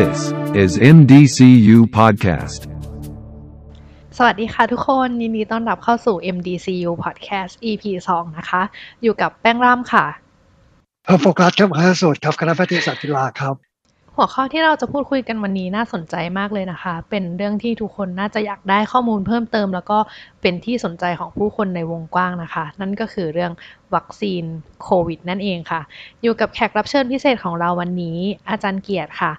This is MDCU Podcast. สวัสดีค่ะทุกคน ยินดีต้อนรับเข้าสู่ MDCU Podcast EP 2 นะคะ อยู่กับแป้งร่ำค่ะเพิ่มโฟกัสครับคณะสูตรครับคณะแพทยศาสตร์จุฬาครับ หัวข้อที่เราจะพูดคุยกันวันนี้น่าสนใจมากเลยนะคะ เป็นเรื่องที่ทุกคนน่าจะอยากได้ข้อมูลเพิ่มเติม แล้วก็เป็นที่สนใจของผู้คนในวงกว้างนะคะ นั่นก็คือเรื่องวัคซีนโควิดนั่นเองค่ะ อยู่กับแขกรับเชิญพิเศษของเราวันนี้ อาจารย์เกียรติค่ะ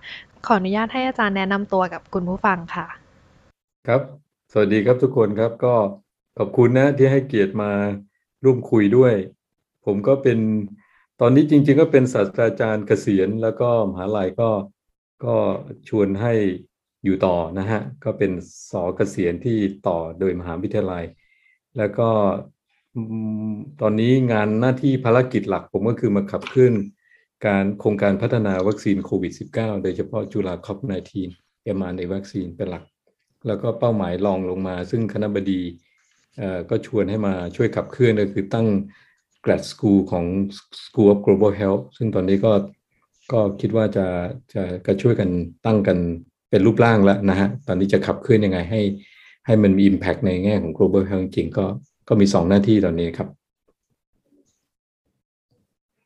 ขออนุญาตให้อาจารย์แนะนำตัวกับคุณผู้ฟังค่ะ ครับ สวัสดีครับทุกคนครับก็ขอบคุณนะที่ให้เกียรติมาร่วมคุยด้วย ผมก็เป็นตอนนี้จริง ๆ ก็เป็นศาสตราจารย์เกษียณ แล้วก็มหาลัยก็ก็ชวนให้อยู่ต่อนะฮะ ก็เป็นสอเกษียณที่ต่อโดยมหาวิทยาลัย แล้วก็ตอนนี้งานหน้าที่ภารกิจหลักผมก็คือมาขับเคลื่อน การโครงการพัฒนาวัคซีนโควิด -19 โดยเฉพาะจุฬาคอป 19 mRNA วัคซีนเป็นหลัก แล้วก็เป้าหมายรองลงมา ซึ่งคณะบดีก็ชวนให้มาช่วยขับเคลื่อนก็คือตั้ง grad school ของ School of Global Health ซึ่งตอนนี้ก็ก็คิดว่าจะจะก็ช่วยกันตั้งกันเป็นรูปร่างแล้วนะฮะ ตอนนี้จะขับเคลื่อนยังไงให้ ให้มันมี impact ในแง่ของ global health จริงก็ก็มีสองหน้าที่ตอนนี้ครับ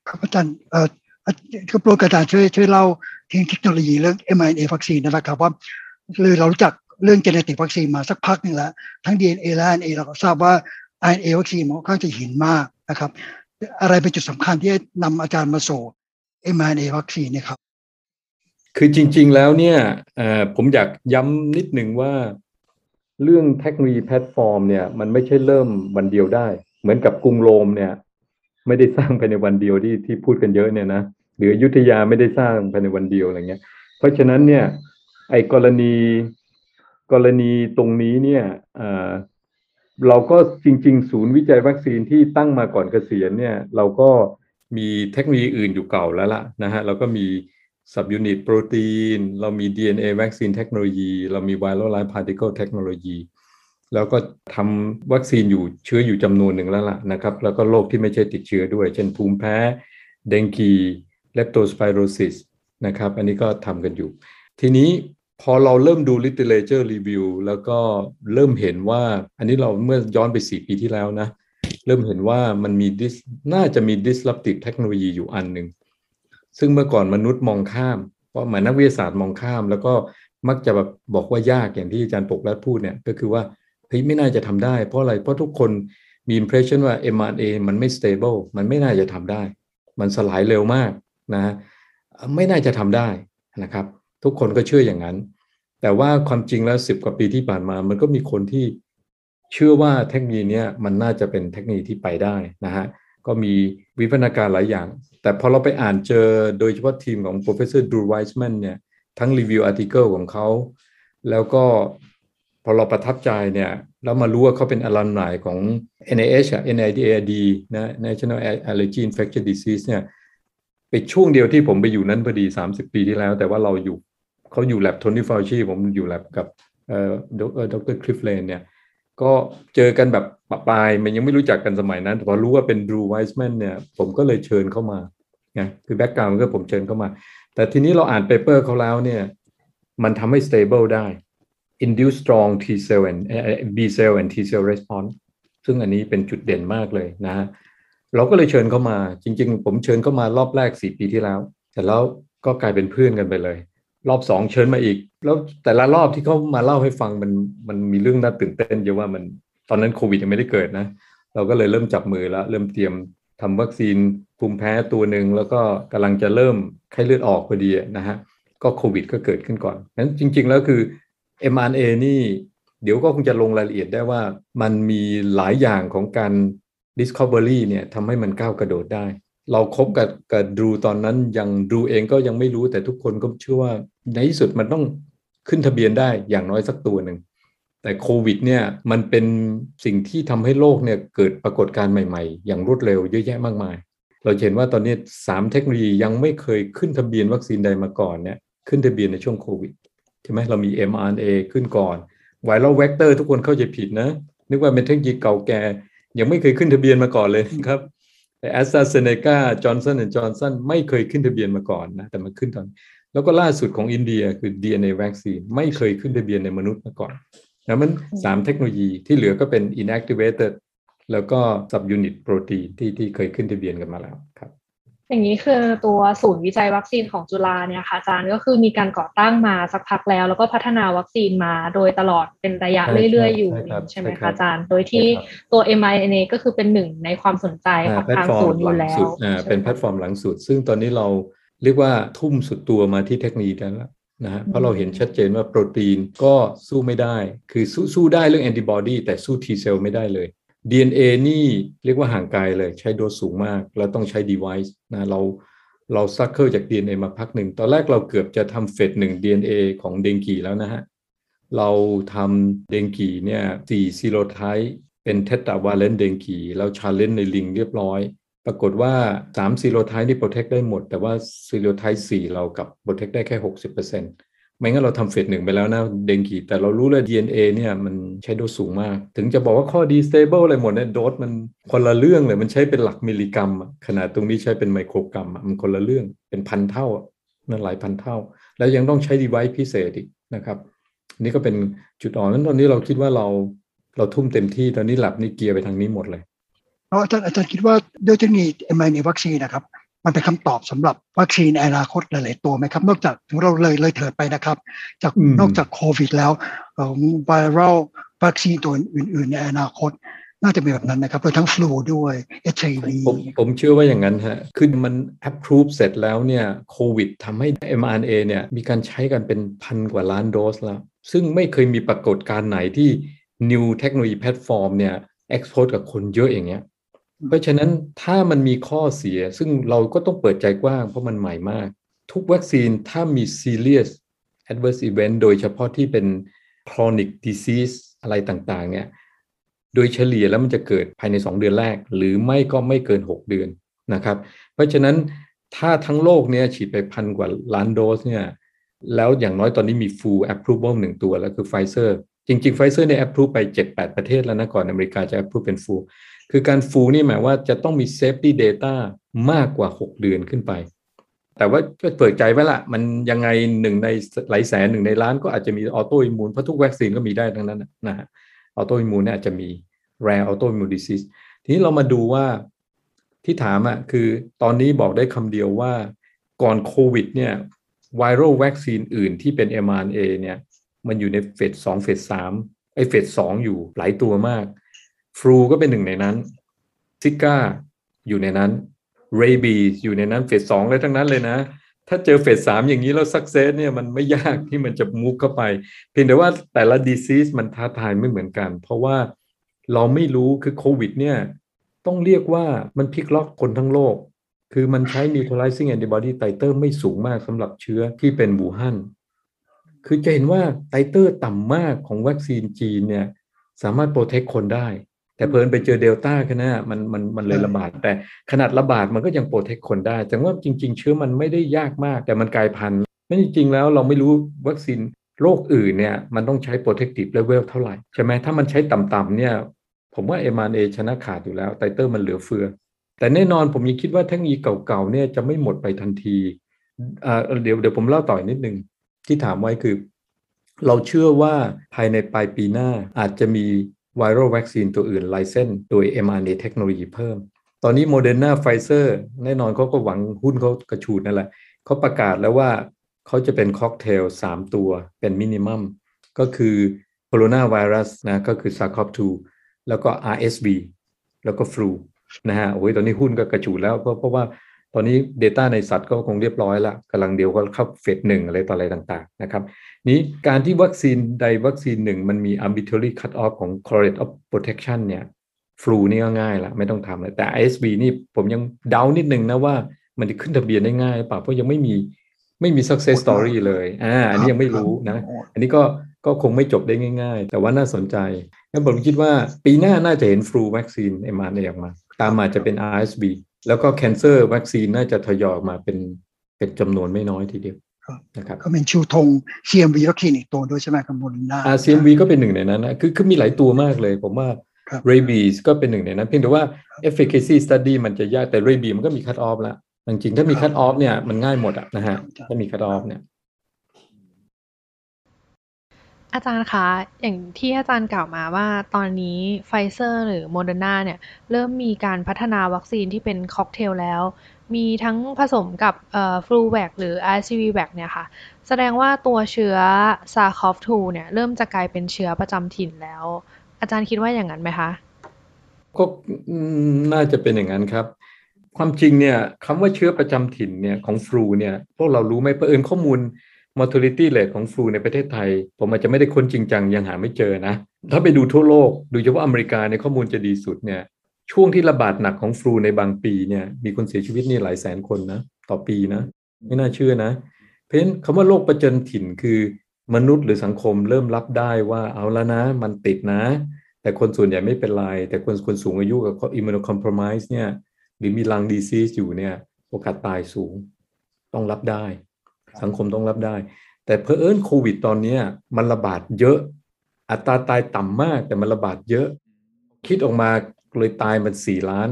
ครับอาจารย์ เอ่อคือโปรอาจารย์ช่วยช่วยเล่าถึงเทคโนโลยีเรื่อง mRNA วัคซีนนะครับว่าคือเรารู้จักเรื่อง genetic วัคซีนมาสักพักหนึ่งแล้ว ทั้ง DNA และ RNA เราก็ทราบว่า RNA วัคซีนมันค่อนข้างจะหินมากนะครับ อะไรเป็นจุดสำคัญที่จะนำอาจารย์มาสู่ mRNA วัคซีนนะครับ คือจริง ๆ แล้วเนี่ยผมอยากย้ำนิดหนึ่งว่าเรื่องเทคโนโลยีแพลตฟอร์มเนี่ยมันไม่ใช่เริ่มวันเดียวได้ เหมือนกับกรุงโรมเนี่ย ไม่ได้สร้างภายในวันเดียวที่ที่พูดกันเยอะเนี่ยนะหรืออยุธยาไม่ได้สร้างภายในวันเดียวอะไรเงี้ย เพราะฉะนั้นเนี่ยไอ้กรณีกรณีตรงนี้เนี่ยเอ่อเราก็จริง ๆ ศูนย์วิจัยวัคซีนที่ตั้งมาก่อนเกษียณเนี่ยเราก็มีเทคโนโลยีอื่นอยู่เก่าแล้วล่ะนะฮะเราก็มี subunit โปรตีน เรามี DNA vaccine เทคโนโลยี เรามี viral live particle เทคโนโลยี แล้วก็ทำวัคซีนอยู่เชื้ออยู่จำนวนหนึ่งแล้วล่ะนะครับ แล้วก็โรคที่ไม่ใช่ติดเชื้อด้วย เช่นภูมิแพ้เดงกีเลปโตสไ i โรซิสนะครับ อันนี้ก็ทำกันอยู่ ทีนี้พอเราเริ่มดู literature review แล้วก็เริ่มเห็นว่า อันนี้เราเมื่อย้อนไป 4 ปีที่แล้วนะ เริ่มเห็นว่ามันมี dis น่าจะมี disruptive เทคโนโลยีอยู่อันหนึ่ง ซึ่งเมื่อก่อนมนุษย์มองข้ามเพราะเหมือนนักวิทยาศาสตร์มองข้าม แล้วก็มักจะแบบบอกว่ายากอย่างที่อาจารย์ปกรัฐพูดเนี่ย ก็คือว่า เฮ้ยไม่น่าจะทำได้ เพราะอะไรเพราะทุกคนมี impression ว่า mRNA มันไม่ stable มันไม่น่าจะทำได้ มันสลายเร็วมากนะไม่น่าจะทำได้นะครับ ทุกคนก็เชื่ออย่างนั้น แต่ว่าความจริงแล้วสิบกว่าปีที่ผ่านมา มันก็มีคนที่เชื่อว่าเทคโนโลยีเนี้ยมันน่าจะเป็นเทคโนโลยีที่ไปได้นะฮะก็มีวิวัฒนาการหลายอย่าง แต่พอเราไปอ่านเจอโดยเฉพาะทีมของ professor Drew Weissman เนี่ยทั้ง review article ของเขา แล้วก็ พอเราประทับใจเนี่ยแล้วมารู้ว่าเขาเป็น alumni ของ NIH อะ NIAID นะ National Allergy Infectious Disease เนี่ยไปช่วงเดียวที่ผมไปอยู่นั้นพอดี 30 ปีที่แล้ว แต่ว่าเราอยู่เขาอยู่แล็บ Tony Fauci ผมอยู่แล็บกับเอ่อดร. Cliff Lane เนี่ยก็เจอกันแบบประปรายมันยังไม่รู้จักกันสมัยนั้น แต่พอรู้ว่าเป็น Drew Weissman เนี่ยผมก็เลยเชิญเข้ามาไงคือ background ก็ผมเชิญเข้ามา แต่ทีนี้เราอ่าน paper เขาแล้วเนี่ยมันทำให้ stable ได้ induce strong T cell and B cell and T cell response ซึ่งอันนี้เป็นจุดเด่นมากเลยนะฮะเราก็เลยเชิญเข้ามา จริง ๆ ผมเชิญเข้ามารอบแรก4ปีที่แล้ว แต่แล้วก็กลายเป็นเพื่อนกันไปเลย รอบสองเชิญมาอีก แล้วแต่ละรอบที่เขามาเล่าให้ฟังมันมันมีเรื่องน่าตื่นเต้นเยอะว่ามันตอนนั้นโควิดยังไม่ได้เกิดนะ เราก็เลยเริ่มจับมือแล้ว เริ่มเตรียมทำวัคซีนภูมิแพ้ตัวหนึ่งแล้วก็กำลังจะเริ่มไข้เลือดออกพอดีนะฮะก็โควิดก็เกิดขึ้นก่อนนั้นจริง ๆ แล้วคือ mRNA นี่เดี๋ยวก็คงจะลงรายละเอียดได้ว่ามันมีหลายอย่างของการ discovery เนี่ยทำให้มันก้าวกระโดดได้ เราคบกับกับดูตอนนั้นยังดูเองก็ยังไม่รู้แต่ทุกคนก็เชื่อว่าในที่สุดมันต้องขึ้นทะเบียนได้อย่างน้อยสักตัวหนึ่งแต่โควิดเนี่ยมันเป็นสิ่งที่ทำให้โลกเนี่ยเกิดปรากฏการณ์ใหม่ๆ อย่างรวดเร็วเยอะแยะมากมาย เราเห็นว่าตอนนี้ 3 เทคโนโลยียังไม่เคยขึ้นทะเบียนวัคซีนใดมาก่อนเนี่ยขึ้นทะเบียนในช่วงโควิด ใช่ไหมเรามี mRNA ขึ้นก่อนไวรัลเวกเตอร์ทุกคนเข้าใจผิดนะ นึกว่าเป็นเทคโนโลยีเก่าแก่ ยังไม่เคยขึ้นทะเบียนมาก่อนเลยครับแต่แอสตราเซเนกาจอห์นสันและจอห์นสันไม่เคยขึ้นทะเบียนมาก่อนนะแต่มาขึ้นตอน แล้วก็ล่าสุดของอินเดียคือ DNA วัคซีนไม่เคยขึ้นทะเบียนในมนุษย์มาก่อนแล้วมันสามเทคโนโลยีที่เหลือก็เป็น inactivated แล้วก็ subunit protein ที่ที่เคยขึ้นทะเบียนกันมาแล้วครับ อย่างนี้คือตัวศูนย์วิจัยวัคซีนของจุฬาเนี่ยค่ะอาจารย์ก็คือมีการก่อตั้งมาสักพักแล้ว แล้วก็พัฒนาวัคซีนมาโดยตลอดเป็นระยะใช่เรื่อยๆ อยู่ใช่ครับใช่ไหมใช่ครัคะบอาจารย์ โดยที่ใช่ครับตัว mRNA ก็คือเป็นหนึ่งในความสนใจของทางศูนย์อยู่แล้ว แพลตฟอร์มหลังสุดอ่าเป็นแพลตฟอร์มหลังสุด ซึ่งตอนนี้เราเรียกว่าทุ่มสุดตัวมาที่เทคโนโลยีนั้นแล้วนะฮะเพราะเราเห็นชัดเจนว่าโปรตีนก็สู้ไม่ได้ คือสู้สู้ได้เรื่องแอนติบอดีแต่สู้ T เซลไม่ได้เลย DNA นี่เรียกว่าห่างไกลเลยใช้โดสสูงมากแล้วต้องใช้ device นะเราเรา struggle จาก DNA มาพักหนึ่ง ตอนแรกเราเกือบจะทำเฟสหนึ่ง DNA ของเดงกีแล้วนะฮะ เราทำ dengue เนี่ยสี่ serotypeเป็น tetravalent dengue แล้ว challenge ในลิงเรียบร้อย ปรากฏว่า3 serotype นี่ protect ได้หมด แต่ว่า serotype 4เรากลับ protect ได้แค่ 60% ไม่งั้นเราทำ phase หนึ่งไปแล้วนะ dengue แต่เรารู้เลย DNA เนี่ยมันใช้โดสสูงมาก ถึงจะบอกว่าข้อดี stable อะไรหมดเนี่ยโดสมันคนละเรื่องเลยมันใช้เป็นหลักมิลลิกรัมขนาดตรงนี้ใช้เป็นไมโครกรัมมันคนละเรื่องเป็นพันเท่านั่นหลายพันเท่า แล้วยังต้องใช้ device พิเศษอีกนะครับนี่ก็เป็นจุดอ่อนนั้นตอนนี้เราคิดว่าเราเราทุ่มเต็มที่ตอนนี้หลับนี่เกียร์ไปทางนี้หมดเลยเพราะอาจารย์อาจารย์คิดว่าด้วยเทคโนโลยี mRNA วัคซีนนะครับ มันเป็นคำตอบสำหรับวัคซีนในอนาคตหลายๆตัวไหมครับ นอกจากถึงเราเลยเลยเถิดไปนะครับ จากอืมนอกจากโควิดแล้วไวรัลวัคซีนตัวอื่น ๆ ในอนาคต น่าจะมีแบบนั้นนะครับโดยทั้งฟลูด้วย HIV ผมผมเชื่อว่าอย่างนั้นฮะคือมัน approve เสร็จแล้วเนี่ยโควิดทำให้ mRNA เนี่ยมีการใช้กันเป็นพันกว่าล้านโดสแล้ว ซึ่งไม่เคยมีปรากฏการณ์ไหนที่ new technology platform เนี่ย expose กับคนเยอะอย่างเงี้ย เพราะฉะนั้นถ้ามันมีข้อเสีย ซึ่งเราก็ต้องเปิดใจกว้างเพราะมันใหม่มาก ทุกวัคซีนถ้ามี serious adverse event โดยเฉพาะที่เป็น chronic disease อะไรต่างๆ เนี่ย โดยเฉลี่ยแล้วมันจะเกิดภายใน 2 เดือนแรก หรือไม่ก็ไม่เกิน 6 เดือนนะครับ เพราะฉะนั้นถ้าทั้งโลกเนี่ยฉีดไปพันกว่าล้านโดสเนี่ย แล้วอย่างน้อยตอนนี้มี full approval หนึ่งตัวแล้วคือไฟเซอร์จริงๆไฟเซอร์เนี่ย approve ไป 7-8 ประเทศแล้วนะก่อนอเมริกาจะ approve เป็น full คือการ full นี่หมายว่าจะต้องมี safety data มากกว่า 6 เดือนขึ้นไป แต่ว่าก็เปิดใจไว้ละมันยังไงหนึ่งในหลายแสนหนึ่งในล้านก็อาจจะมี autoimmune เพราะทุกวัคซีนก็มีได้ทั้งนั้นนะฮะ autoimmune เนี่ยอาจจะมี rare autoimmune disease ทีนี้เรามาดูว่าที่ถามอะคือตอนนี้บอกได้คำเดียวว่าก่อนโควิดเนี่ยไวรัลวัคซีนอื่นที่เป็น mRNA เนี่ยมันอยู่ในเฟสสองเฟสสามไอเฟสสองอยู่หลายตัวมาก ฟลูก็เป็นหนึ่งในนั้นซิก้าอยู่ในนั้นเรบีอยู่ในนั้นเฟสสองเลยทั้งนั้นเลยนะ ถ้าเจอเฟสสามอย่างนี้แล้วสักเซสเนี่ยมันไม่ยากที่มันจะมุกเข้าไป เพียงแต่ว่าแต่ละ disease มันท้าทายไม่เหมือนกัน เพราะว่าเราไม่รู้คือโควิดเนี่ยต้องเรียกว่ามันพลิกล็อกคนทั้งโลก คือมันใช้ neutralizing antibody titer ไม่สูงมากสำหรับเชื้อที่เป็นอู่ฮั่นคือจะเห็นว่า titer ต่ำมากของวัคซีนจีนเนี่ยสามารถ protect คนได้ แต่เผอิญไปเจอเดลต้ากันนะมันมันมันเลยระบาด แต่ขนาดระบาดมันก็ยัง protect คนได้แต่ว่าจริง ๆ เชื้อมันไม่ได้ยากมาก แต่มันกลายพันธุ์นั่นจริงๆแล้วเราไม่รู้วัคซีนโรคอื่นเนี่ยมันต้องใช้ protective level เท่าไหร่ ใช่ไหมถ้ามันใช้ต่ำๆเนี่ย ผมว่า mRNA ชนะขาดอยู่แล้ว titer มันเหลือเฟือ แต่แน่นอนผมยังคิดว่าเทคโนโลยีเก่าๆเนี่ยจะไม่หมดไปทันทีอ่าเดี๋ยวเดี๋ยวผมเล่าต่ออีกนิดนึงที่ถามไว้คือ เราเชื่อว่าภายในปลายปีหน้าอาจจะมี viral วัคซีนตัวอื่น license โดย mRNA เทคโนโลยีเพิ่ม ตอนนี้โมเดอร์นาไฟเซอร์แน่นอนเขาก็หวังหุ้นเขากระชูดนั่นแหละเขาประกาศแล้วว่าเขาจะเป็นค็อกเทล3 ตัวเป็นมินิมัมก็คือโคโรนาไวรัสนะก็คือ SARS-CoV-2 แล้วก็ RSV แล้วก็ฟลูนะฮะโอ้ยตอนนี้หุ้นก็กระจูดแล้วเพราะเพราะว่า ตอนนี้ Data ในสัตว์ก็คงเรียบร้อยละกำลังเดียวก็เข้าเฟสหนึ่งอะไรต่ออะไรต่างๆนะครับนี้การที่วัคซีนใดวัคซีนหนึ่งมันมี arbitrary cut off ของ correlate of protection เนี่ยflu นี่ก็ง่ายละไม่ต้องทำเลยแต่ RSV นี่ผมยังเดานิดนึงนะว่ามันจะขึ้นทะเบียนได้ง่ายหรือเปล่าเพราะยังไม่มีไม่มี success story เลยอ่าอันนี้ยังไม่รู้นะ อันนี้ก็ก็คงไม่จบได้ง่าย ๆ แต่ว่าน่าสนใจงั้นผมคิดว่าปีหน้าน่าจะเห็น flu วัคซีน mRNA ออกมา ตามมาจะเป็น RSV แล้วก็ cancer วัคซีนน่าจะทยอยออกมาเป็นเป็นจำนวนไม่น้อยทีเดียวครับนะครับก็เป็นชูธง CMV วัคซีนอีกตัวด้วยใช่ไหมครับโมเดอร์นาอา CMV ก็เป็นหนึ่งในนั้นนะคือคือมีหลายตัวมากเลย ผมว่าครับ rabies ก็เป็นหนึ่งในนั้น เพียงแต่ว่า efficacy study มันจะยากแต่ rabies มันก็มี cut off แล้วจริงๆถ้ามีคั t ออฟเนี่ยมันง่ายหมดอะนะฮะครับถ้ามี cut off เนี่ย อาจารย์คะ อย่างที่อาจารย์กล่าวมาว่าตอนนี้ไฟเซอร์หรือโมเดอร์นาเนี่ย เริ่มมีการพัฒนาวัคซีนที่เป็นค็อกเทลแล้ว มีทั้งผสมกับเอ่อ flu vac หรือ RCV แวคเนี่ยค่ะ แสดงว่าตัวเชื้อ SARS-CoV-2 เนี่ย เริ่มจะกลายเป็นเชื้อประจำถิ่นแล้ว อาจารย์คิดว่าอย่างนั้นไหมคะ ก็น่าจะเป็นอย่างนั้นครับ ความจริงเนี่ยคำว่าเชื้อประจำถิ่นเนี่ยของฟลูเนี่ยพวกเรารู้ไหมเผอิญข้อมูล mortality rate ของฟลูในประเทศไทย ผมอาจจะไม่ได้ค้นจริงจังยังหาไม่เจอนะ ถ้าไปดูทั่วโลกโดยเฉพาะอเมริกาในข้อมูลจะดีสุดเนี่ยช่วงที่ระบาดหนักของฟลูในบางปีเนี่ยมีคนเสียชีวิตนี่หลายแสนคนนะต่อปีนะ ไม่น่าเชื่อนะ เพราะฉะนั้นคำว่าโรคประจำถิ่นคือมนุษย์หรือสังคมเริ่มรับได้ว่าเอาแล้วนะ มันติดนะ แต่คนส่วนใหญ่ไม่เป็นไร แต่คนคนสูงอายุกับ immunocompromise เนี่ยหรือมีลังดีซีสอยู่เนี่ยโอกาสตายสูง ต้องรับได้ สังคมต้องรับได้ แต่เพอเอิญโควิดตอนนี้มันระบาดเยอะ อัตราตายต่ำมากแต่มันระบาดเยอะ คิดออกมาเลยตายมันสี่ล้าน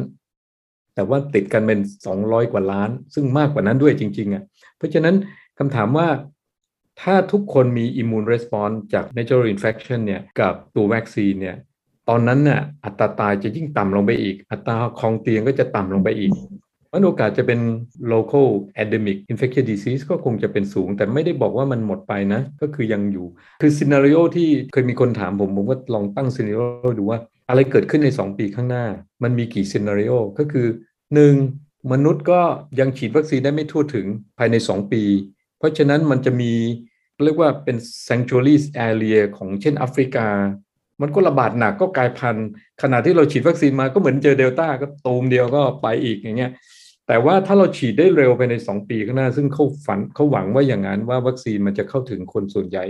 แต่ว่าติดกันเป็นสองร้อยกว่าล้าน ซึ่งมากกว่านั้นด้วยจริง ๆอะเพราะฉะนั้นคำถามว่าถ้าทุกคนมี immune response จาก natural infection เนี่ยกับตัววัคซีนเนี่ยตอนนั้นน่ะอัตราตายจะยิ่งต่ำลงไปอีก อัตราครองเตียงก็จะต่ำลงไปอีก มันโอกาสจะเป็น local endemic infectious disease ก็คงจะเป็นสูง แต่ไม่ได้บอกว่ามันหมดไปนะ ก็คือยังอยู่ คือ scenario ที่เคยมีคนถามผม ผมก็ลองตั้ง scenario ดูว่า อะไรเกิดขึ้นใน 2 ปีข้างหน้า มันมีกี่ scenario ก็คือ 1. มนุษย์ก็ยังฉีดวัคซีนได้ไม่ทั่วถึงภายใน 2 ปี เพราะฉะนั้นมันจะมีเรียกว่าเป็น sanctuary area ของเช่นแอฟริกา มันก็ระบาดหนักก็กลายพันธุ์ขณะที่เราฉีดวัคซีนมาก็เหมือนเจอเดลต้าก็ตูมเดียวก็ไปอีกอย่างเงี้ย แต่ว่าถ้าเราฉีดได้เร็วไปใน 2 ปีข้างหน้า ซึ่งเขาฝันเขาหวังว่าอย่างนั้นว่าวัคซีนมันจะเข้าถึงคนส่วนใหญ่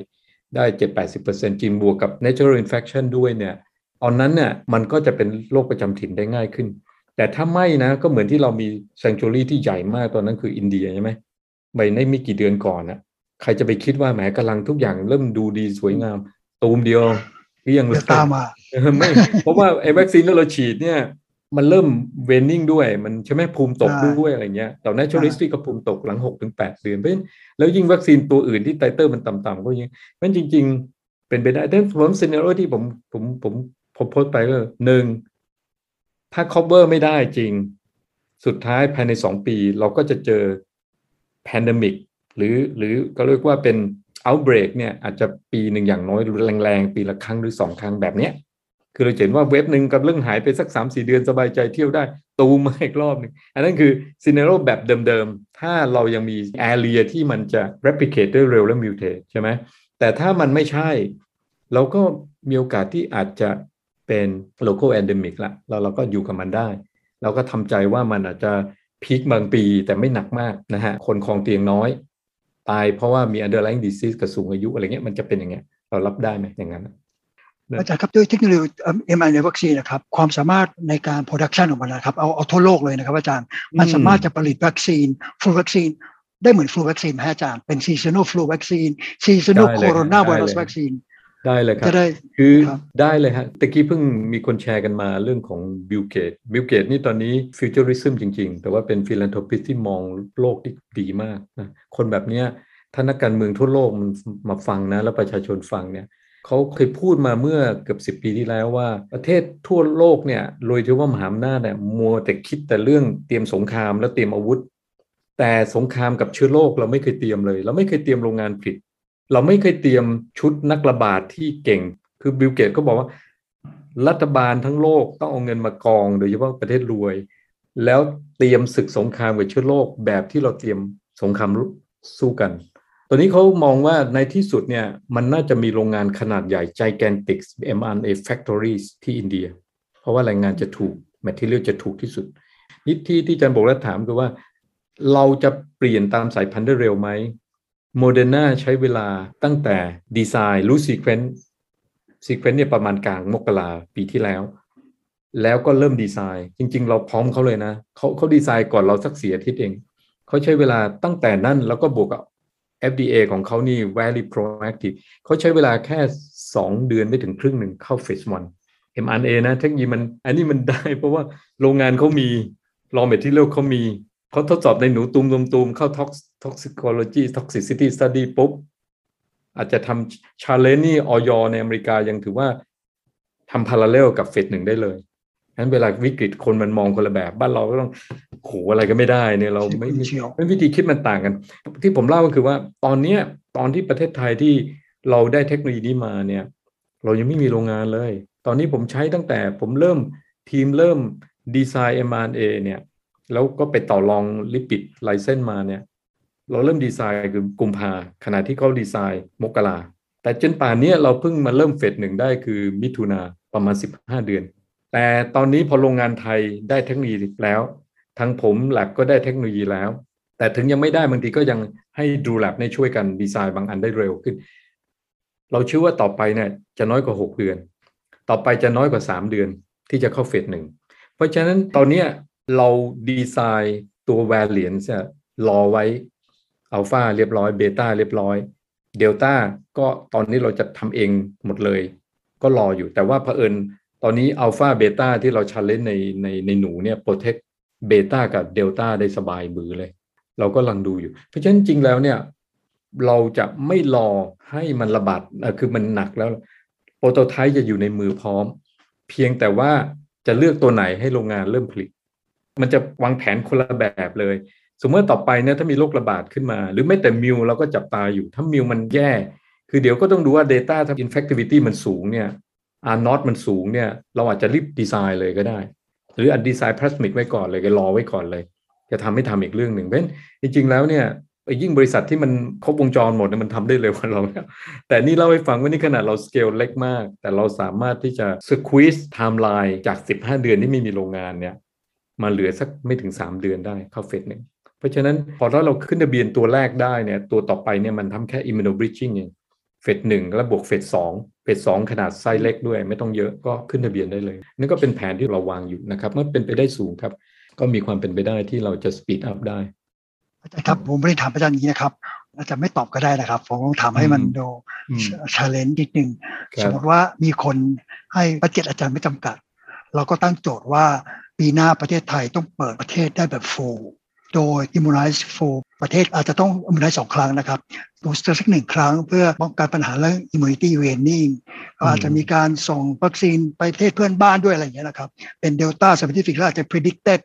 ได้ 7-80%จริงบวกกับ natural infection ด้วยเนี่ยตอนนั้นเนี่ยมันก็จะเป็นโรคประจำถิ่นได้ง่ายขึ้น แต่ถ้าไม่นะก็เหมือนที่เรามี sanctuary ที่ใหญ่มากตอนนั้นคืออินเดียใช่ไหมไปในไม่กี่เดือนก่อนนะใครจะไปคิดว่าแหมกำลังทุกอย่างเริ่มดูดีสวยงาม ตูมเดียวเรียงเลเดี๋ยยวตามมาเออไม่เพราะว่าไอ้วัคซีนที่เราฉีดเนี่ย มันเริ่มเวนนิ่งด้วย มันใช่ไหมภูมิตกใช่ด้วยอะไรเงี้ยแต่ naturalist ก็ภูมิตกหลัง6ถึง8เดือนเพราะฉะนั้นแล้วยิ่งวัคซีนตัวอื่นที่ titer มันต่ำๆก็ยิ่งเพราะฉะนั้นจริง ๆ เป็นไปได้แต่ผม scenario ที่ผมผมผมผมโพสต์ไปก็หนึ่งถ้า cover ไม่ได้จริง สุดท้ายภายใน2ปี เราก็จะเจอ pandemic หรือหรือก็เรียกว่าเป็น outbreak เนี่ยอาจจะปีหนึ่งอย่างน้อยแรงๆ ปีละครั้งหรือสองครั้งแบบเนี้ย คือเราเห็นว่า wave หนึ่งกับเรื่องหายไปสักสามสี่เดือนสบายใจเที่ยวได้ ตูมมาอีกรอบหนึ่งอันนั้นคือซีเนโรแบบเดิมๆ ถ้าเรายังมีแอเรียที่มันจะ replicate ได้เร็วและ mutate ใช่ไหมแต่ถ้ามันไม่ใช่ เราก็มีโอกาสที่อาจจะเป็น local endemic ละแล้วเราก็อยู่กับมันได้ เราก็ทำใจว่ามันอาจจะพีคบางปีแต่ไม่หนักมากนะฮะคนคลองเตียงน้อย ตายเพราะว่ามี underlying disease กับสูงอายุอะไรเงี้ยมันจะเป็นอย่างเงี้ยเรารับได้ไหมอย่างนั้น อาจารย์ครับด้วยเทคโนโลยี mRNA วัคซีนนะครับความสามารถในการ production ของมันนะครับเอาเอาทั่วโลกเลยนะครับ อาจารย์มันสามารถจะผลิตวัคซีน flu vaccine ได้เหมือน flu vaccine ไหมอาจารย์เป็น seasonal flu vaccine seasonal ได้เลย coronavirus ได้เลย vaccine ได้เลยครับจะได้คือครับได้เลยฮะตะกี้เพิ่งมีคนแชร์กันมาเรื่องของบิลเกตส์บิลเกตส์นี่ตอนนี้ futurism จริง ๆ แต่ว่าเป็น philanthropist ที่มองโลกที่ดีมากนะคนแบบเนี้ยถ้านักการเมืองทั่วโลกมันมาฟังนะ แล้วประชาชนฟังเนี่ย เขาเคยพูดมาเมื่อเกือบสิบปีที่แล้วว่า ประเทศทั่วโลกเนี่ยโดยที่ว่ามหาอำนาจเนี่ยมัวแต่คิดแต่เรื่องเตรียมสงครามและเตรียมอาวุธ แต่สงครามกับเชื้อโรคเราไม่เคยเตรียมเลย เราไม่เคยเตรียมโรงงานผลิตเราไม่เคยเตรียมชุดนักระบาดที่เก่ง คือบิลเกตส์ก็บอกว่า รัฐบาลทั้งโลกต้องเอาเงินมากอง โดยเฉพาะประเทศรวย แล้วเตรียมศึกสงครามกับเชื้อโรคแบบที่เราเตรียมสงครามสู้กัน อันนี้เขามองว่าในที่สุดเนี่ยมันน่าจะมีโรงงานขนาดใหญ่ gigantic mRNA factories ที่อินเดีย เพราะว่าแรงงานจะถูก material จะถูกที่สุดนี่ที่ที่อาจารย์บอกและถามคือว่า เราจะเปลี่ยนตามสายพันธุ์ได้เร็วไหมโมเดอร์นาใช้เวลาตั้งแต่ดีไซน์รู้ sequence sequence เนี่ยประมาณกลางมกราปีที่แล้ว แล้วก็เริ่มดีไซน์ จริง ๆ เราพร้อมเขาเลยนะเขาเขาดีไซน์ก่อนเราสักสี่อาทิตย์เองเขาใช้เวลาตั้งแต่นั้นแล้วก็บวกกับ FDA ของเขานี่ very proactive เขาใช้เวลาแค่ 2 เดือนไม่ถึงครึ่งหนึ่งเข้า phase one mRNA นะเทคโนโลยีมันอันนี้มันได้ เพราะว่าโรงงานเขามี raw material เขามีเขาทดสอบในหนูตูมตูมตูมเข้า toxicology toxicity study ปุ๊บ อาจจะทำชาเลนนี่ออยในอเมริกายังถือว่าทำพาราเลลกับเฟสหนึ่งได้เลย งั้นเวลาวิกฤตคนมันมองคนละแบบ บ้านเราก็ต้องโหอะไรก็ไม่ได้เนี่ยเราไม่ไม่เชียวไม่วิธีคิดมันต่างกัน ที่ผมเล่าก็คือว่าตอนเนี้ยตอนที่ประเทศไทยที่เราได้เทคโนโลยีนี้มาเนี่ย เรายังไม่มีโรงงานเลย ตอนนี้ผมใช้ตั้งแต่ผมเริ่มทีมเริ่มดีไซน์ mRNA เนี่ย แล้วก็ไปต่อรองลิปิดไลเซนมาเนี่ย เราเริ่มดีไซน์คือกุมภาขณะที่เขาดีไซน์มกราแต่จนป่านเนี้ยเราเพิ่งมาเริ่มเฟสหนึ่งได้คือมิถุนาประมาณ 15 เดือน แต่ตอนนี้พอโรงงานไทยได้เทคโนโลยีแล้วทางผมแลบก็ได้เทคโนโลยีแล้ว แต่ถึงยังไม่ได้บางทีก็ยังให้ดูแลบในช่วยกันดีไซน์บางอันได้เร็วขึ้น เราเชื่อว่าต่อไปเนี่ยจะน้อยกว่า 6 เดือน ต่อไปจะน้อยกว่า 3 เดือนที่จะเข้าเฟสหนึ่งเพราะฉะนั้นตอนนี้เราดีไซน์ตัว variant เนี่ยรอไว้อัลฟาเรียบร้อยเบต้าเรียบร้อยเดลต้าก็ตอนนี้เราจะทำเองหมดเลย ก็รออยู่แต่ว่าเผอิญ ตอนนี้อัลฟาเบต้าที่เรา challenge ในในในหนูเนี่ย protect เบต้ากับเดลต้าได้สบายมือเลย เราก็กำลังดูอยู่ เพราะฉะนั้นจริงแล้วเนี่ย เราจะไม่รอให้มันระบาดคือมันหนักแล้ว prototype จะอยู่ในมือพร้อม เพียงแต่ว่าจะเลือกตัวไหนให้โรงงานเริ่มผลิต มันจะวางแผนคนละแบบเลย สมมติต่อไปเนี่ยถ้ามีโรคระบาดขึ้นมา หรือไม่แต่มิวเราก็จับตาอยู่ ถ้ามิวมันแย่ คือเดี๋ยวก็ต้องดูว่า Data ถ้า infectivity มันสูงเนี่ย R naught มันสูงเนี่ย เราอาจจะรีบดีไซน์เลยก็ได้ หรืออาจ design plasmid ไว้ก่อนเลยก็รอไว้ก่อนเลย จะทำไม่ทำอีกเรื่องหนึ่งเพราะฉะนั้นจริงๆแล้วเนี่ยยิ่งบริษัทที่มันครบวงจรหมดเนี่ยมันทำได้เร็วกว่าเราแล้วแต่นี่เล่าให้ฟังว่านี่ขนาดเราสเกลเล็กมาก แต่เราสามารถที่จะ squeeze timeline จาก 15 เดือนที่ไม่มีโรงงานเนี่ยมาเหลือสักไม่ถึง 3 เดือนได้เข้า phase หนึ่งเพราะฉะนั้นพอถ้าเราขึ้นทะเบียนตัวแรกได้เนี่ยตัวต่อไปเนี่ยมันทำแค่ immunobridging เอง phase หนึ่งแล้วบวก phase สอง phase สองขนาดไซส์เล็กด้วย ไม่ต้องเยอะก็ขึ้นทะเบียนได้เลย นั่นก็เป็นแผนที่เราวางอยู่นะครับเมื่อเป็นไปได้สูงครับ ก็มีความเป็นไปได้ที่เราจะ speed up ได้อาจารย์ครับผมไม่ได้ถามอาจารย์อย่างนี้นะครับอาจารย์ไม่ตอบก็ได้นะครับ ผมต้องถามให้มันดูอืม challenge นิดนึงครับสมมติว่ามีคนให้บัตเจ็ตอาจารย์ไม่จำกัด เราก็ตั้งโจทย์ว่าปีหน้าประเทศไทยต้องเปิดประเทศได้แบบ full โดย immunize full ประเทศอาจจะต้อง immunize สองครั้งนะครับ booster สักหนึ่งครั้งเพื่อป้องกันปัญหาเรื่อง immunity waning ก็อาจจะมีการส่งวัคซีนไปประเทศเพื่อนบ้านด้วยอะไรอย่างเงี้ยนะครับ เป็น Delta specific แล้วอาจจะ predicted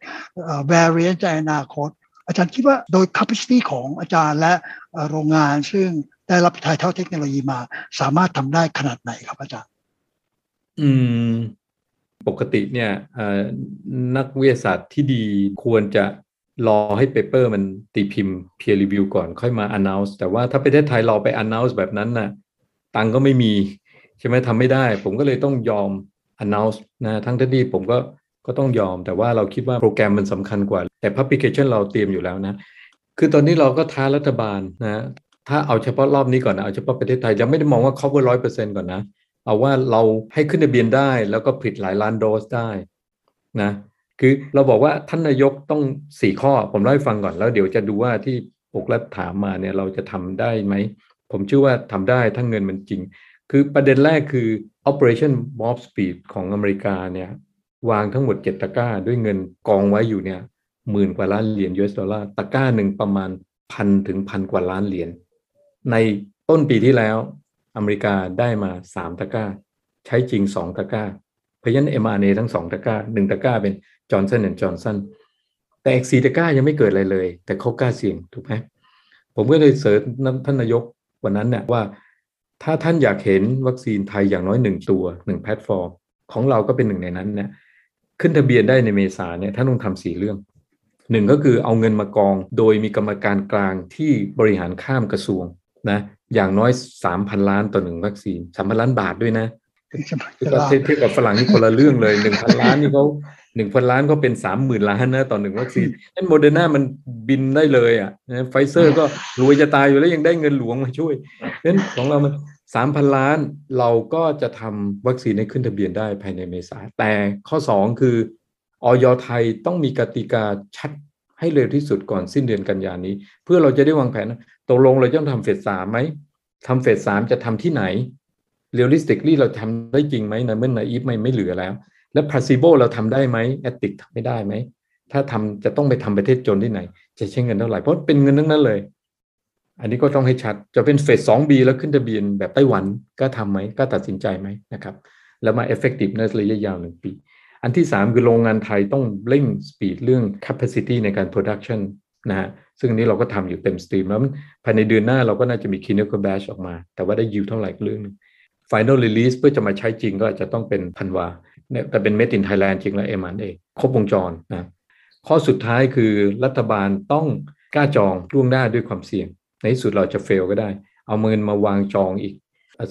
เอ่อ variant ในอนาคต อาจารย์คิดว่าโดย capacity ของอาจารย์และเอ่อโรงงาน ซึ่งได้รับถ่ายเท่าเทคโนโลยีมา สามารถทำได้ขนาดไหนครับอาจารย์ อืมปกติเนี่ยเอ่อนักวิทยาศาสตร์ที่ดีควรจะ รอให้เปเปอร์มันตีพิมพ์ peer review ก่อนค่อยมา announce แต่ว่าถ้าประเทศไทยเราไป announce แบบนั้นน่ะตังก็ไม่มีใช่ไหมทำไม่ได้ ผมก็เลยต้องยอม announce นะทั้งที่ผมก็ก็ต้องยอม แต่ว่าเราคิดว่าโปรแกรมมันสำคัญกว่า แต่ publication เราเตรียมอยู่แล้วนะ คือตอนนี้เราก็ท้ารัฐบาลนะถ้าเอาเฉพาะรอบนี้ก่อนนะเอาเฉพาะประเทศไทยยังไม่ได้มองว่า cover ร้อยเปอร์เซ็นต์ก่อนนะ เอาว่าเราให้ขึ้นทะเบียนได้แล้วก็ผลิตหลายล้านโดสได้นะ คือเราบอกว่าท่านนายกต้องสี่ข้อ ผมเล่าให้ฟังก่อนแล้วเดี๋ยวจะดูว่าที่ปกรัฐถามมาเนี่ยเราจะทำได้ไหม ผมเชื่อว่าทำได้ถ้าเงินมันจริง คือประเด็นแรกคือ Operation Warp Speed ของอเมริกาเนี่ยวางทั้งหมดเจ็ดตะกร้าด้วยเงินกองไว้อยู่เนี่ยหมื่นกว่าล้านเหรียญ US ดอลลาร์ตะกร้าหนึ่งประมาณพันถึงพันกว่าล้านเหรียญในต้นปีที่แล้วอเมริกาได้มาสามตะกร้า ใช้จริงสองตะกร้าเพราะฉะนั้น mRNA ทั้งสองตะกร้าหนึ่งตะกร้าเป็น จอร์นสันแอนด์จอร์นสันแต่อีกสี่ตะกร้ายังไม่เกิดอะไรเลย แต่เขากล้าเสี่ยงถูกไหมผมก็เลยเสิร์ชท่านนายกวันนั้นเนี่ยว่า ถ้าท่านอยากเห็นวัคซีนไทยอย่างน้อยหนึ่งตัวหนึ่งแพลตฟอร์ม ของเราก็เป็นหนึ่งในนั้นเนี่ยขึ้นทะเบียนได้ในเมษาเนี่ยท่านต้องทำสี่เรื่องหนึ่งก็คือเอาเงินมากองโดยมีกรรมการกลางที่บริหารข้ามกระทรวงนะอย่างน้อยสามพันล้านต่อหนึ่งวัคซีนสามพันล้านบาทด้วยนะคือประเทศเทียบกับฝรั่งนี่คนละเรื่องเลยหนึ่งพันล้านนี่เขา หนึ่งพันล้านก็เป็นสามหมื่นล้านนะต่อหนึ่งวัคซีนนั่นโมเดอร์นามันบินได้เลยอะไฟเซอร์ก็รวยจะตายอยู่แล้วยังได้เงินหลวงมาช่วยเพราะฉะนั้นของเรามันสามพันล้านเราก็จะทำวัคซีนให้ขึ้นทะเบียนได้ภายในเมษาแต่ข้อสองคืออย.ไทยต้องมีกติกาชัดให้เร็วที่สุดก่อนสิ้นเดือนกันยานี้ เพื่อเราจะได้วางแผนตกลงเราจะต้องทำ phase สามไหมทำ phase สามจะทำที่ไหน realistically เราทำได้จริงไหมนะเมื่อ naive ไม่ไม่เหลือแล้ว แล้ว placebo เราทำได้ไหม ethic ทำไม่ได้ไหม ถ้าทำจะต้องไปทำประเทศจนที่ไหน จะใช้เงินเท่าไหร่ เพราะเป็นเงินทั้งนั้นเลย อันนี้ก็ต้องให้ชัด จะเป็น phase สอง B แล้วขึ้นทะเบียนแบบไต้หวันก็ทำไหมก็ตัดสินใจไหมนะครับ แล้วมา effectiveness ระยะยาวหนึ่งปี อันที่3คือโรงงานไทยต้องเร่ง speed เรื่อง capacity ในการ production นะฮะซึ่งอันนี้เราก็ทำอยู่เต็ม steam แล้วภายในเดือนหน้าเราก็น่าจะมี clinical batch ออกมา แต่ว่าได้ยิวเท่าไหร่เรื่องนึง final release เพื่อจะมาใช้จริงก็อาจจะต้องเป็นธันวา เนี่ยแต่เป็น made in Thailand จริงแล้ว mRNA ครบวงจรนะข้อสุดท้ายคือรัฐบาลต้องกล้าจองล่วงหน้าด้วยความเสี่ยง ในที่สุดเราจะเฟลก็ได้ เอาเงินมาวางจองอีก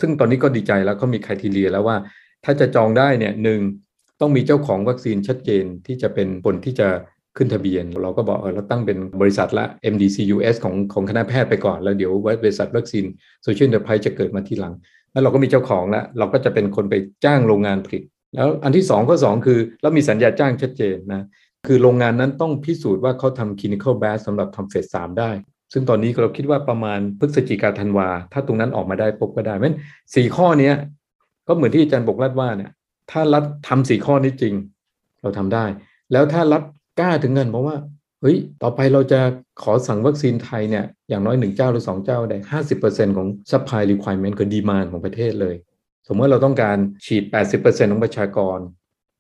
ซึ่งตอนนี้ก็ดีใจแล้วเขามีคุณทีเรียแล้วว่า ถ้าจะจองได้เนี่ยหนึ่งต้องมีเจ้าของวัคซีนชัดเจนที่จะเป็นคนที่จะขึ้นทะเบียน เราก็บอกเออเราตั้งเป็นบริษัทละ MDCUS ของของคณะแพทย์ไปก่อน แล้วเดี๋ยวบริษัทวัคซีนโซเชียลเดอร์ไพจะเกิดมาทีหลัง แล้วเราก็มีเจ้าของแล้วเราก็จะเป็นคนไปจ้างโรงงานผลิต แล้วอันที่สองข้อสองคือเรามีสัญญาจ้างชัดเจนนะคือโรงงานนั้นต้องพิสูจน์ว่าเขาทำ clinical batch สำหรับทำเฟสสามได้ ซึ่งตอนนี้เราคิดว่าประมาณพฤศจิกาธันวา ถ้าตรงนั้นออกมาได้ปุ๊บก็ได้เพราะฉะนั้นสี่ข้อเนี้ยก็เหมือนที่อาจารย์บอกรัฐว่าเนี่ยถ้ารัฐทำสี่ข้อนี้จริง เราทำได้ แล้วถ้ารัฐกล้าถึงเงินเพราะว่าเฮ้ยต่อไปเราจะขอสั่งวัคซีนไทยเนี่ยอย่างน้อยหนึ่งเจ้าหรือสองเจ้าได้ห้าสิบเปอร์เซ็นของ supply requirement คือ demand ของประเทศเลย สมมติเราต้องการฉีดแปดสิบเปอร์เซ็นของประชากร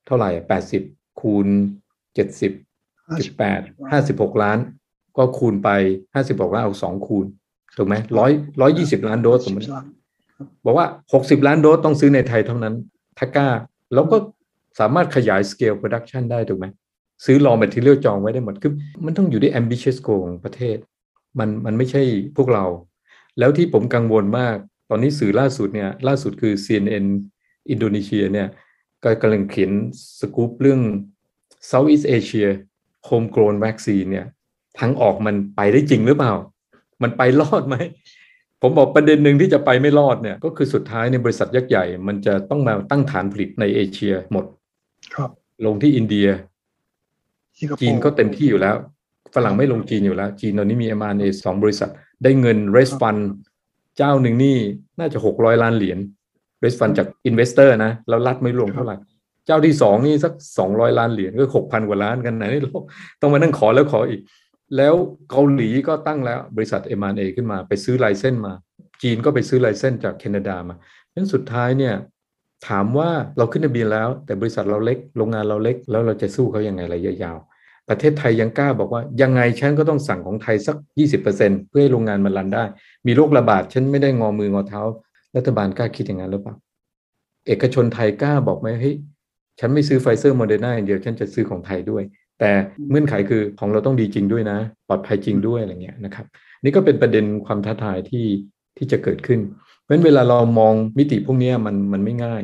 เท่าไหร่แปดสิบคูณเจ็ดสิบจุดแปดห้าสิบหกล้าน ก็คูณไปห้าสิบหกล้านเอาสองคูณ ถูกไหมร้อยร้อยยี่สิบล้านโดสสมมติ บอกว่าหกสิบล้านโดสต้องซื้อในไทยเท่านั้นถ้ากล้าแล้วก็สามารถขยาย scale production ได้ถูกไหม ซื้อ raw material จองไว้ได้หมด คือมันต้องอยู่ที่ ambitious goal ของประเทศ มันมันไม่ใช่พวกเรา แล้วที่ผมกังวลมาก ตอนนี้สื่อล่าสุดเนี่ยล่าสุดคือ CNN อินโดนีเซียเนี่ยก็กำลังเขียนสกู๊ปเรื่อง Southeast Asia homegrown vaccine เนี่ยทางออกมันไปได้จริงหรือเปล่า มันไปรอดไหม ผมบอกประเด็นหนึ่งที่จะไปไม่รอดเนี่ยก็คือสุดท้ายในบริษัทยักษ์ใหญ่ มันจะต้องมาตั้งฐานผลิตในเอเชียหมด ครับ ลงที่อินเดียสิงคโปร์จีนก็เต็มที่อยู่แล้ว ฝรั่งไม่ลงจีนอยู่แล้ว จีนตอนนี้มี m อ a สองบริษัท ได้เงิน r e s fund เจ้าหนึ่งนี่น่าจะหกร้อยล้านเหรียญ r e s fund จาก investor นะ แล้วรัฐไม่รวมเท่าไหร่ เจ้าที่สองนี่สักสองร้อยล้านเหรียญก็หกพันกว่าล้านกันไหนนี่เราต้องมานั่งขอแล้วขออีก แล้วเกาหลีก็ตั้งแล้วบริษัท m อ a ขึ้นมาไปซื้อไลเซนส์มา จีนก็ไปซื้อไลเซนส์จากแคนาดามาเพราะฉะนั้นสุดท้ายเนี่ยถามว่าเราขึ้นทะเบียนแล้ว แต่บริษัทเราเล็กโรงงานเราเล็ก แล้วเราจะสู้เขายังไงระยะยาว ประเทศไทยยังกล้าบอกว่ายังไงฉันก็ต้องสั่งของไทยสัก 20%เพื่อให้โรงงานมัน run ได้ มีโรคระบาดฉันไม่ได้งอมืองอเท้า รัฐบาลกล้าคิดอย่างนั้นหรือเปล่าเอกชนไทยกล้าบอกไหมเฮ้ยฉันไม่ซื้อไฟเซอร์โมเดอร์นาอย่างเดียวฉันจะซื้อของไทยด้วย แต่เงื่อนไขคือของเราต้องดีจริงด้วยนะ ปลอดภัยจริงด้วยอะไรเงี้ยนะครับ นี่ก็เป็นประเด็นความท้าทายที่ที่จะเกิดขึ้นเพราะฉะนั้นเวลาเรามองมิติพวกนี้มันมันไม่ง่าย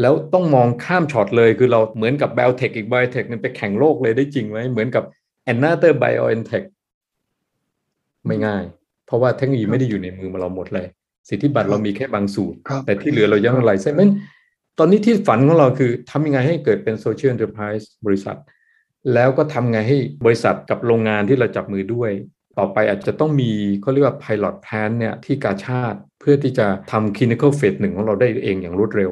แล้วต้องมองข้ามช็อตเลยคือเราเหมือนกับ b i o t e c h อีก b i o t e c h นึงไปแข่งโลกเลยได้จริงไหมเหมือนกับ a n a t h e r BioNTech ไม่ง่าย เพราะว่าเทคโนโลยีไม่ได้อยู่ในมือเราหมดเลย สิทธิบัตรเรามีแค่บางสูตรครับแต่ที่เหลือเรายังอะไรเส้นนั้นตอนนี้ที่ฝันของเราคือทำยังไงให้เกิดเป็น social enterprise บริษัท แล้วก็ทำไงให้บริษัทกับโรงงานที่เราจับมือด้วย ต่อไปอาจจะต้องมีเขาเรียกว่า pilot plant เนี่ยที่กาชาดเพื่อที่จะทำ clinical phase หนึ่งของเราได้เองอย่างรวดเร็ว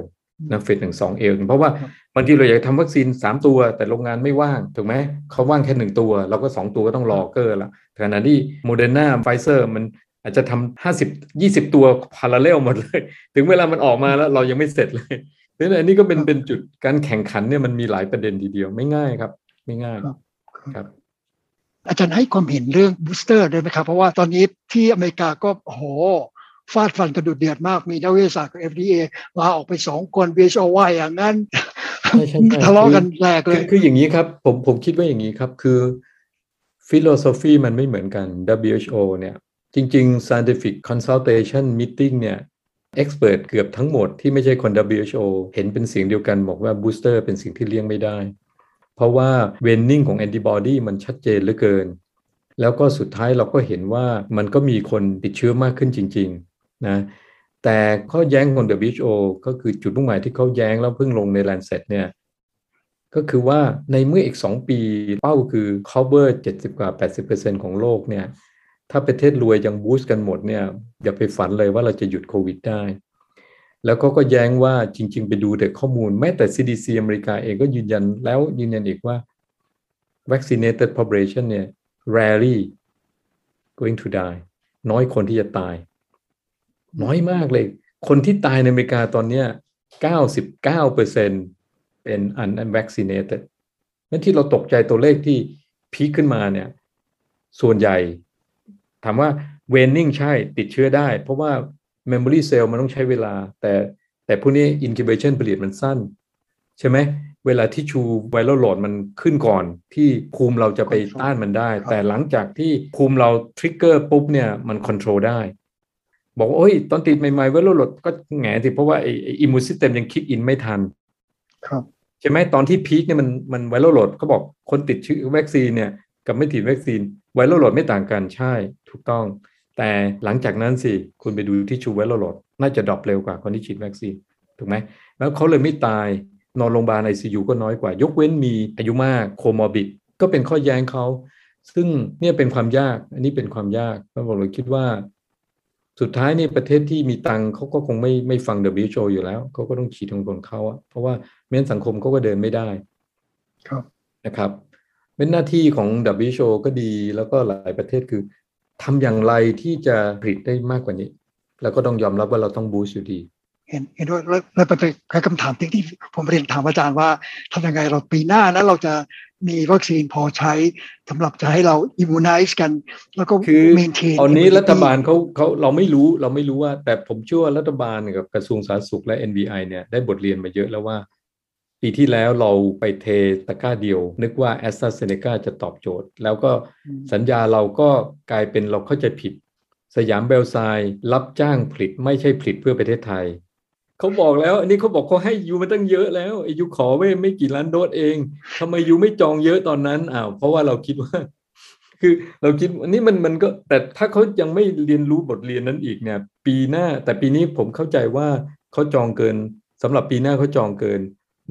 นะ phase หนึ่งสองเองเพราะว่าครับบางทีเราอยากทำวัคซีน3ตัว แต่โรงงานไม่ว่างถูกไหมเขาว่างแค่หนึ่งตัวเราก็2ตัวก็ต้องรอเกอร์ละขณะที่โมเดอร์นาไฟเซอร์มันอาจจะทำห้าสิบยี่สิบตัว parallel หมดเลย ถึงเวลามันออกมาแล้วเรายังไม่เสร็จเลยเพราะฉะนั้นอันนี้ก็เป็นเป็นจุดการแข่งขันเนี่ยมันมีหลายประเด็นทีเดียวไม่ง่ายครับ ไม่ง่ายครับครับอาจารย์ให้ความเห็นเรื่อง booster ได้ไหมครับ เพราะว่าตอนนี้ที่อเมริกาก็โอ้โห ฟาดฟันกันดุเดือดมาก มีนักวิทยาศาสตร์กับ FDA ลาออกไปสองคน WHO ว่าอย่างนั้นใช่ใช่ใช่ทะเลาะกันแหลกเลยคือคืออย่างนี้ครับ ผมผมคิดว่าอย่างนี้ครับ คือ philosophy มันไม่เหมือนกัน WHO เนี่ย จริง ๆ scientific consultation meeting เนี่ย expert เกือบทั้งหมดที่ไม่ใช่คน WHO เห็นเป็นเสียงเดียวกันบอกว่า booster เป็นสิ่งที่เลี่ยงไม่ได้ เพราะว่า waning ของ antibody มันชัดเจนเหลือเกิน แล้วก็สุดท้ายเราก็เห็นว่ามันก็มีคนติดเชื้อมากขึ้นจริงๆ นะแต่ข้อแย้งของ WHO ก็คือจุดมุ่งหมายที่เขาแย้งแล้วเพิ่งลงใน Lancet เนี่ยก็คือว่าในเมื่ออีก 2 ปีเป้าคือ cover 70 กว่า 80%ของโลกเนี่ยถ้าประเทศรวยยังบูสต์กันหมดเนี่ยอย่าไปฝันเลยว่าเราจะหยุดโควิดได้ แล้วก็ก็แย้งว่าจริง ๆ ไปดูแต่ข้อมูลแม้แต่ CDC อเมริกาเองก็ยืนยันแล้วยืนยันอีกว่า vaccinated population เนี่ย rarely going to die น้อยคนที่จะตาย น้อยมากเลย คนที่ตายในอเมริกาตอนเนี้ย99%เป็น unvaccinated นั่นที่เราตกใจตัวเลขที่พีคขึ้นมาเนี่ย ส่วนใหญ่ ถามว่า waning ใช่ติดเชื้อได้ เพราะว่า memory cell มันต้องใช้เวลา แต่แต่พวกนี้ incubation period มันสั้น ใช่ไหม เวลาที่ชู viral load มันขึ้นก่อน ที่ภูมิเราจะไปต้านมันได้ แต่หลังจากที่ภูมิเรา trigger ปุ๊บเนี่ยมัน control ได้ บอกว่าโอ้ยตอนติดใหม่ๆ viral load ก็แหงสิเพราะว่าไอ้ immune system ยัง kick in ไม่ทัน ครับใช่ไหมตอนที่ peak เนี่ยมันมัน viral load เขาบอกคนติดเชื้อวัคซีนเนี่ยกับไม่ฉีดวัคซีน viral load ไม่ต่างกันใช่ถูกต้อง แต่หลังจากนั้นสิคุณไปดูที่ชู viral load น่าจะ drop เร็วกว่าคนที่ฉีดวัคซีนถูกไหมแล้วเขาเลยไม่ตายนอนโรงพยาบาลไอซียูก็น้อยกว่า ยกเว้นมีอายุมาก comorbid ก็เป็นข้อแย้งเขาซึ่งเนี่ยเป็นความยาก อันนี้เป็นความยากก็บอกเลยคิดว่า สุดท้ายนี่ประเทศที่มีตังค์เขาก็คงไม่ไม่ฟัง WHO อยู่แล้วเขาก็ต้องฉีดของคนเขาอะเพราะว่าไม่งั้นสังคมเขาก็เดินไม่ได้ ครับนะครับเป็นหน้าที่ของ WHO ก็ดีแล้วก็หลายประเทศคือทำอย่างไรที่จะผลิตได้มากกว่านี้ แล้วก็ต้องยอมรับว่าเราต้อง boost อยู่ดีเห็นเห็นด้วยแล้วแล้วเป็นแค่คำถามที่ที่ผมเรียนถามอาจารย์ว่าทำยังไงเราปีหน้านั้นเราจะ มีวัคซีนพอใช้สำหรับจะให้เรา immunize กัน แล้วก็คือ maintain ตอนนี้รัฐบาลเขาเขาเราไม่รู้เราไม่รู้ว่า แต่ผมเชื่อว่ารัฐบาลกับกระทรวงสาธารณสุขและ NVI เนี่ยได้บทเรียนมาเยอะแล้วว่า ปีที่แล้วเราไปเทตะกร้าเดียว นึกว่า a s t r a z เซ e c a จะตอบโจทย์ แล้วก็สัญญาเราก็กลายเป็นเราเข้าใจผิด สยามเบลไซด์รับจ้างผลิตไม่ใช่ผลิตเพื่อประเทศไทย เขาบอกแล้ว อันนี้เขาบอกเขาให้ยูมาตั้งเยอะแล้วไอายูขอไว้ไม่กี่ล้านโดสเองทำไมยูไม่จองเยอะตอนนั้นอ้าวเพราะว่าเราคิดว่า คือเราคิดอันนี้มันมันก็ แต่ถ้าเขายังไม่เรียนรู้บทเรียนนั้นอีกเนี่ย ปีหน้า แต่ปีนี้ผมเข้าใจว่าเขาจองเกินสำหรับปีหน้าเขาจองเกิน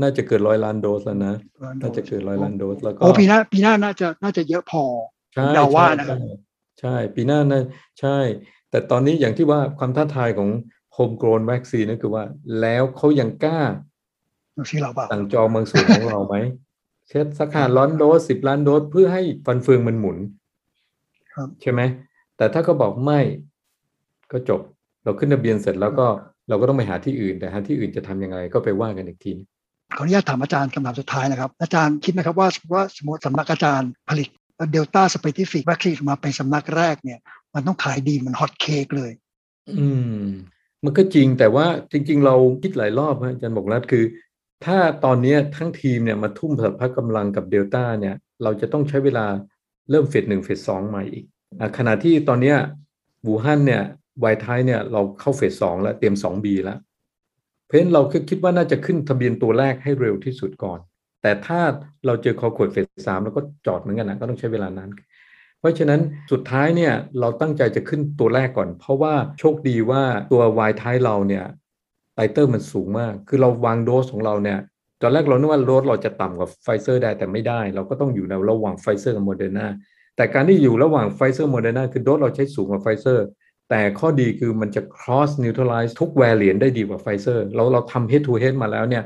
น่าจะเกินร้อยล้านโดสแล้วนะน่าจะเกินร้อยล้านโดสแล้วก็โอ้ปีหน้าปีหน้าน่าจะน่าจะเยอะพอใช่เดาว่าใช่นะครับใช่ใช่ ปีหน้านะใช่ แต่ตอนนี้อย่างที่ว่าความท้าทายของ โฮมโกลนวัคซีนนั่นคือว่า แล้วเขายังกล้าดูสิเราเปล่าสั่งจองบางส่วนของเราไหม เช่นสักห้าล้านโดสสิบล้านโดสเพื่อให้ฟันเฟืองมันหมุนครับใช่ไหม แต่ถ้าเขาบอกไม่ก็จบ เราขึ้นทะเบียนเสร็จแล้วก็เราก็ต้องไปหาที่อื่น แต่หาที่อื่นจะทำยังไงก็ไปว่ากันอีกทีขออนุญาตถามอาจารย์คำถามสุดท้ายนะครับ อาจารย์คิดไหมครับว่าว่าสมมติสำนักอาจารย์ผลิตเดลต้าสเปซิฟิกวัคซีนมาเป็นสำนักแรกเนี่ย มันต้องขายดีเหมือนฮอตเค้กเลย อืม มันก็จริงแต่ว่าจริง ๆ เราคิดหลายรอบฮะอาจารย์บอกรัฐคือ ถ้าตอนนี้ทั้งทีมเนี่ยมาทุ่มสัพพะกำลังกับเดลต้าเนี่ย เราจะต้องใช้เวลาเริ่มเฟสหนึ่งเฟสสองใหม่อีกอขณะที่ตอนนี้ยวูฮั่นเนี่ยไวท์ไทเนี่ยเราเข้าเฟสสองแล้วเตรียมสองบีแล้วเพราะฉะนั้นเราคิดว่าน่าจะขึ้นทะเบียนตัวแรกให้เร็วที่สุดก่อน แต่ถ้าเราเจอคอขวดเฟสสามเราก็จอดเหมือนกันนะก็ต้องใช้เวลานาน เพราะฉะนั้นสุดท้ายเนี่ยเราตั้งใจจะขึ้นตัวแรกก่อน เพราะว่าโชคดีว่าตัววายท้ายเราเนี่ยไตเตอร์มันสูงมาก คือเราวางโดสของเราเนี่ยตอนแรกเรานึกว่าโดสเราจะต่ำกว่าไฟเซอร์ได้แต่ไม่ได้ เราก็ต้องอยู่ในระหว่างไฟเซอร์กับโมเดอร์นาแต่การที่อยู่ระหว่างไฟเซอร์โมเดอร์นาคือโดสเราใช้สูงกว่าไฟเซอร์แต่ข้อดีคือมันจะ cross neutralize ทุก variant ได้ดีกว่าไฟเซอร์เราเราทำ head to head มาแล้วเนี่ย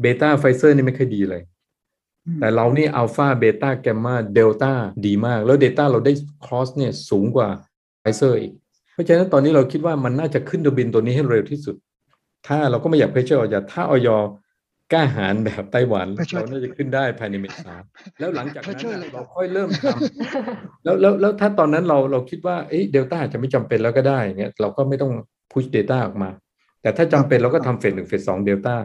เบต้าไฟเซอร์นี่ไม่ค่อยดีเลย แต่เรานี่อัลฟาเบต้าแกมมาเดลต้าดีมาก แล้ว Data เราได้ cross เนี่ยสูงกว่าไฟเซอร์อีก เพราะฉะนั้นตอนนี้เราคิดว่ามันน่าจะขึ้นทะเบียนตัวนี้ให้เร็วที่สุด ถ้าเราก็ไม่อยาก pressure อย. ถ้าอย. กล้าหาญแบบไต้หวัน pressure เราน่าจะขึ้นได้ภายในเมษาแล้วหลังจากนั้น pressure น่ะเลยครับเราค่อยเริ่มทำแล้วแล้วแล้วถ้าตอนนั้นเราเราคิดว่าเอ้เดลต้าจะไม่จำเป็นแล้วก็ได้เงี้ยเราก็ไม่ต้อง push Data ออกมา แต่ถ้าจำเป็นเราก็ทำ phase หนึ่ง phase สองเดลต้า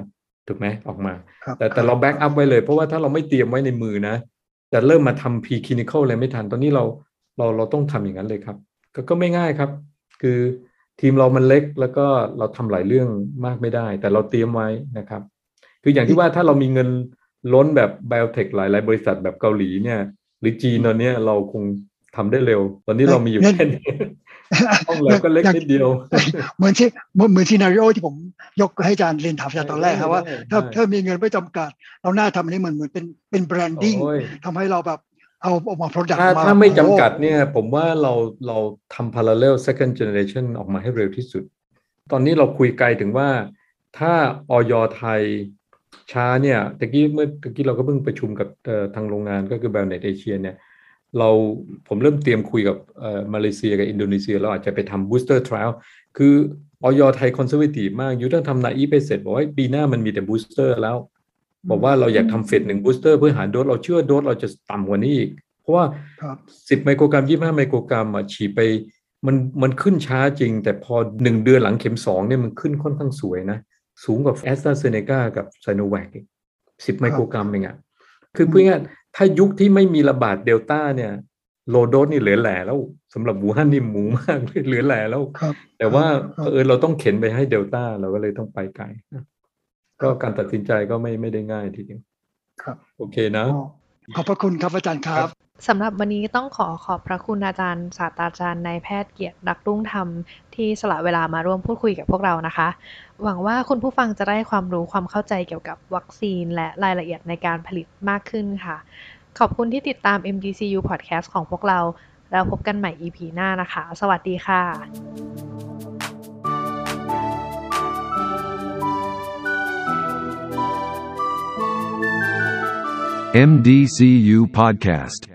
ถูกไหมออกมาครับแต่แต่เรา backup ไว้เลย เพราะว่าถ้าเราไม่เตรียมไว้ในมือนะจะเริ่มมาทำ preclinical อะไรไม่ทัน ตอนนี้เราเราเราต้องทำอย่างนั้นเลยครับก็ก็ไม่ง่ายครับ คือทีมเรามันเล็กแล้วก็เราทำหลายเรื่องมากไม่ได้ แต่เราเตรียมไว้นะครับ คืออย่างที่ว่าถ้าเรามีเงินล้นแบบ biotech หลายหลายบริษัทแบบเกาหลีเนี่ย หรือจีนตอนเนี้ยเราคงทำได้เร็ว ตอนนี้เรามีอยู่เงินแค่นี้ ห้องแล็บก็เล็กนิดเดียว เหมือนที่เหมือนเหมือน scenario ที่ผมยกให้อาจารย์เรียนถามอาจารย์ตอนแรกครับว่าได้ถ้าได้ถ้ามีเงินไม่จำกัด เราน่าทำอันนี้เหมือนเหมือนเป็นเป็น branding โอ้ยทำให้เราแบบเอาออกมา product ถ้ามาถ้าไม่จำกัดโอ้เนี่ย ผมว่าเราเราทำ parallel second generation ออกมาให้เร็วที่สุด ตอนนี้เราคุยไกลถึงว่า ถ้าอย. ไทยช้าเนี่ยตะกี้เมื่อตะกี้เราก็เพิ่งประชุมกับเอ่อทางโรงงานก็คือ BioNet Asia เนี่ย เราผมเริ่มเตรียมคุยกับเอ่อมาเลเซียกับอินโดนีเซีย เราอาจจะไปทำ booster trial คืออย. ไทย conservative มาก you ต้องทำ naive ไปเสร็จ บอกว่าปีหน้ามันมีแต่ booster แล้ว บอกว่าเราอยากทำเฟสหนึ่ง booster เพื่อหาโดสเราเชื่อโดสเราจะต่ำกว่านี้อีก เพราะว่าครับสิบไมโครกรัมยี่ห้าไมโครกรัมอะฉีดไปมันมันขึ้นช้าจริง แต่พอหนึ่งเดือนหลังเข็มสองเนี่ยมันขึ้นค่อนข้างสวยนะ สูงกว่าแอสตราเซเนกากับไซโนแวคสิบไมโครกรัมเองอะคือพูดง่ายๆ ถ้ายุคที่ไม่มีระบาดเดลต้าเนี่ย โลโดสนี่เหลือแหล่แล้วสำหรับวูฮั่นนี่หมูมากเลยเหลือแหล่แล้วครับแต่ว่าครับเออเราต้องเข็นไปให้เดลต้าเราก็เลยต้องไปไกลนะก็การตัดสินใจก็ไม่ไม่ได้ง่ายทีเดียวครับ โอเคนะอ๋อขอบพระคุณครับอาจารย์ครับ สำหรับวันนี้ต้องขอขอบพระคุณอาจารย์ ศาสตราจารย์นายแพทย์เกียรติดักรุ่งธรรม ที่สละเวลามาร่วมพูดคุยกับพวกเรานะคะ หวังว่าคุณผู้ฟังจะได้ความรู้ความเข้าใจเกี่ยวกับวัคซีน และรายละเอียดในการผลิตมากขึ้นค่ะ ขอบคุณที่ติดตาม MDCU Podcast ของพวกเรา แล้วพบกันใหม่ EP หน้านะคะ สวัสดีค่ะ MDCU Podcast.